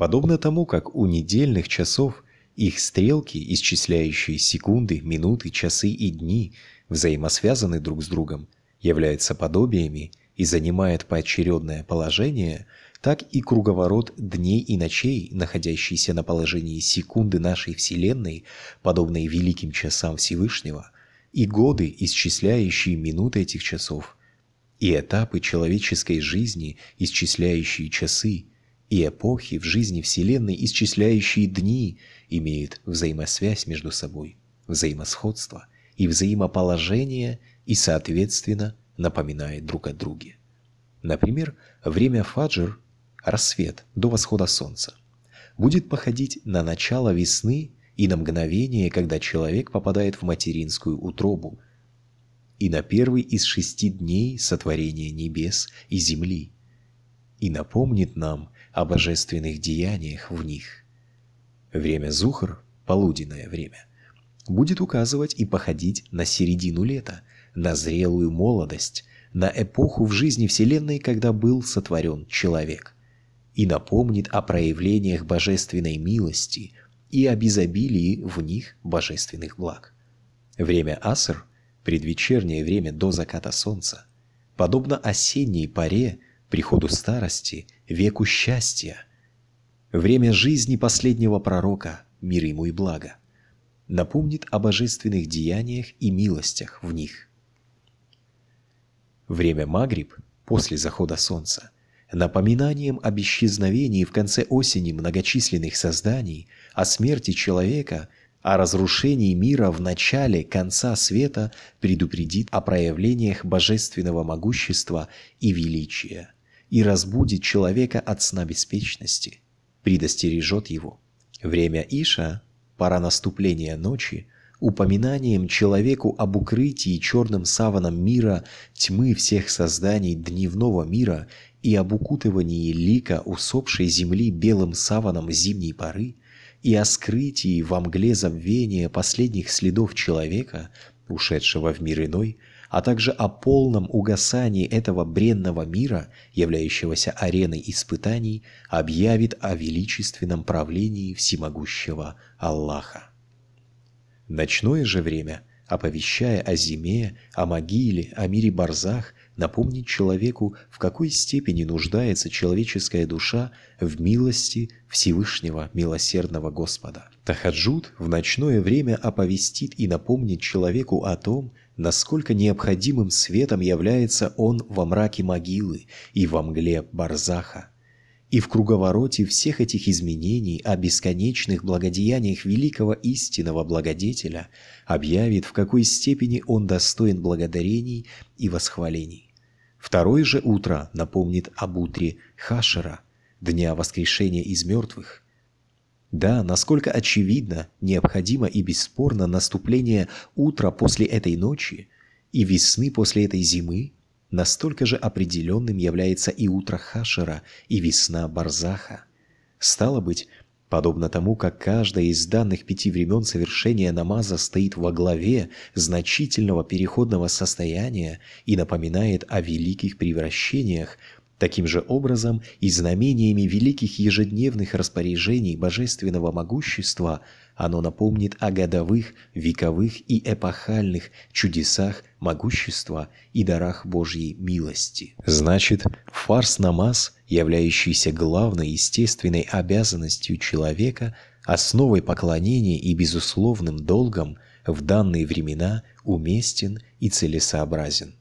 Подобно тому, как у недельных часов их стрелки, исчисляющие секунды, минуты, часы и дни, взаимосвязаны друг с другом, являются подобиями и занимают поочередное положение, так и круговорот дней и ночей, находящийся на положении секунды нашей Вселенной, подобные великим часам Всевышнего, и годы, исчисляющие минуты этих часов, и этапы человеческой жизни, исчисляющие часы, и эпохи в жизни Вселенной, исчисляющие дни, имеют взаимосвязь между собой, взаимосходство и взаимоположение и, соответственно, напоминают друг о друге. Например, время фаджр, рассвет до восхода солнца, будет походить на начало весны и на мгновение, когда человек попадает в материнскую утробу, и на первый из шести дней сотворения небес и земли, и напомнит нам о божественных деяниях в них. Время Зухр, полуденное время, будет указывать и походить на середину лета, на зрелую молодость, на эпоху в жизни Вселенной, когда был сотворен человек, и напомнит о проявлениях божественной милости и об изобилии в них божественных благ. Время Аср, предвечернее время до заката солнца, подобно осенней паре, приходу старости, веку счастья. Время жизни последнего пророка, мир ему и благо, напомнит о божественных деяниях и милостях в них. Время Магриб, после захода солнца, напоминанием об исчезновении в конце осени многочисленных созданий, о смерти человека – о разрушении мира в начале конца света предупредит о проявлениях божественного могущества и величия и разбудит человека от сна беспечности, предостережет его. Время Иша, пора наступления ночи, упоминанием человеку об укрытии черным саваном мира тьмы всех созданий дневного мира и об укутывании лика усопшей земли белым саваном зимней поры, и о скрытии во мгле забвения последних следов человека, ушедшего в мир иной, а также о полном угасании этого бренного мира, являющегося ареной испытаний, объявит о величественном правлении всемогущего Аллаха. Ночное же время, оповещая о зиме, о могиле, о мире барзах, напомнить человеку, в какой степени нуждается человеческая душа в милости Всевышнего Милосердного Господа. Тахаджуд в ночное время оповестит и напомнит человеку о том, насколько необходимым светом является он во мраке могилы и во мгле барзаха. И в круговороте всех этих изменений о бесконечных благодеяниях великого истинного благодетеля объявит, в какой степени он достоин благодарений и восхвалений. Второе же утро напомнит об утре Хашера, дня воскрешения из мертвых, да, насколько очевидно, необходимо и бесспорно наступление утра после этой ночи и весны после этой зимы, настолько же определенным является и утро Хашера, и весна Барзаха. Стало быть, подобно тому, как каждая из данных пяти времен совершения намаза стоит во главе значительного переходного состояния и напоминает о великих превращениях, Таким же образом и знамениями великих ежедневных распоряжений божественного могущества оно напомнит о годовых, вековых и эпохальных чудесах могущества и дарах Божьей милости. Значит, фарс-намаз, являющийся главной естественной обязанностью человека, основой поклонения и безусловным долгом, в данные времена уместен и целесообразен.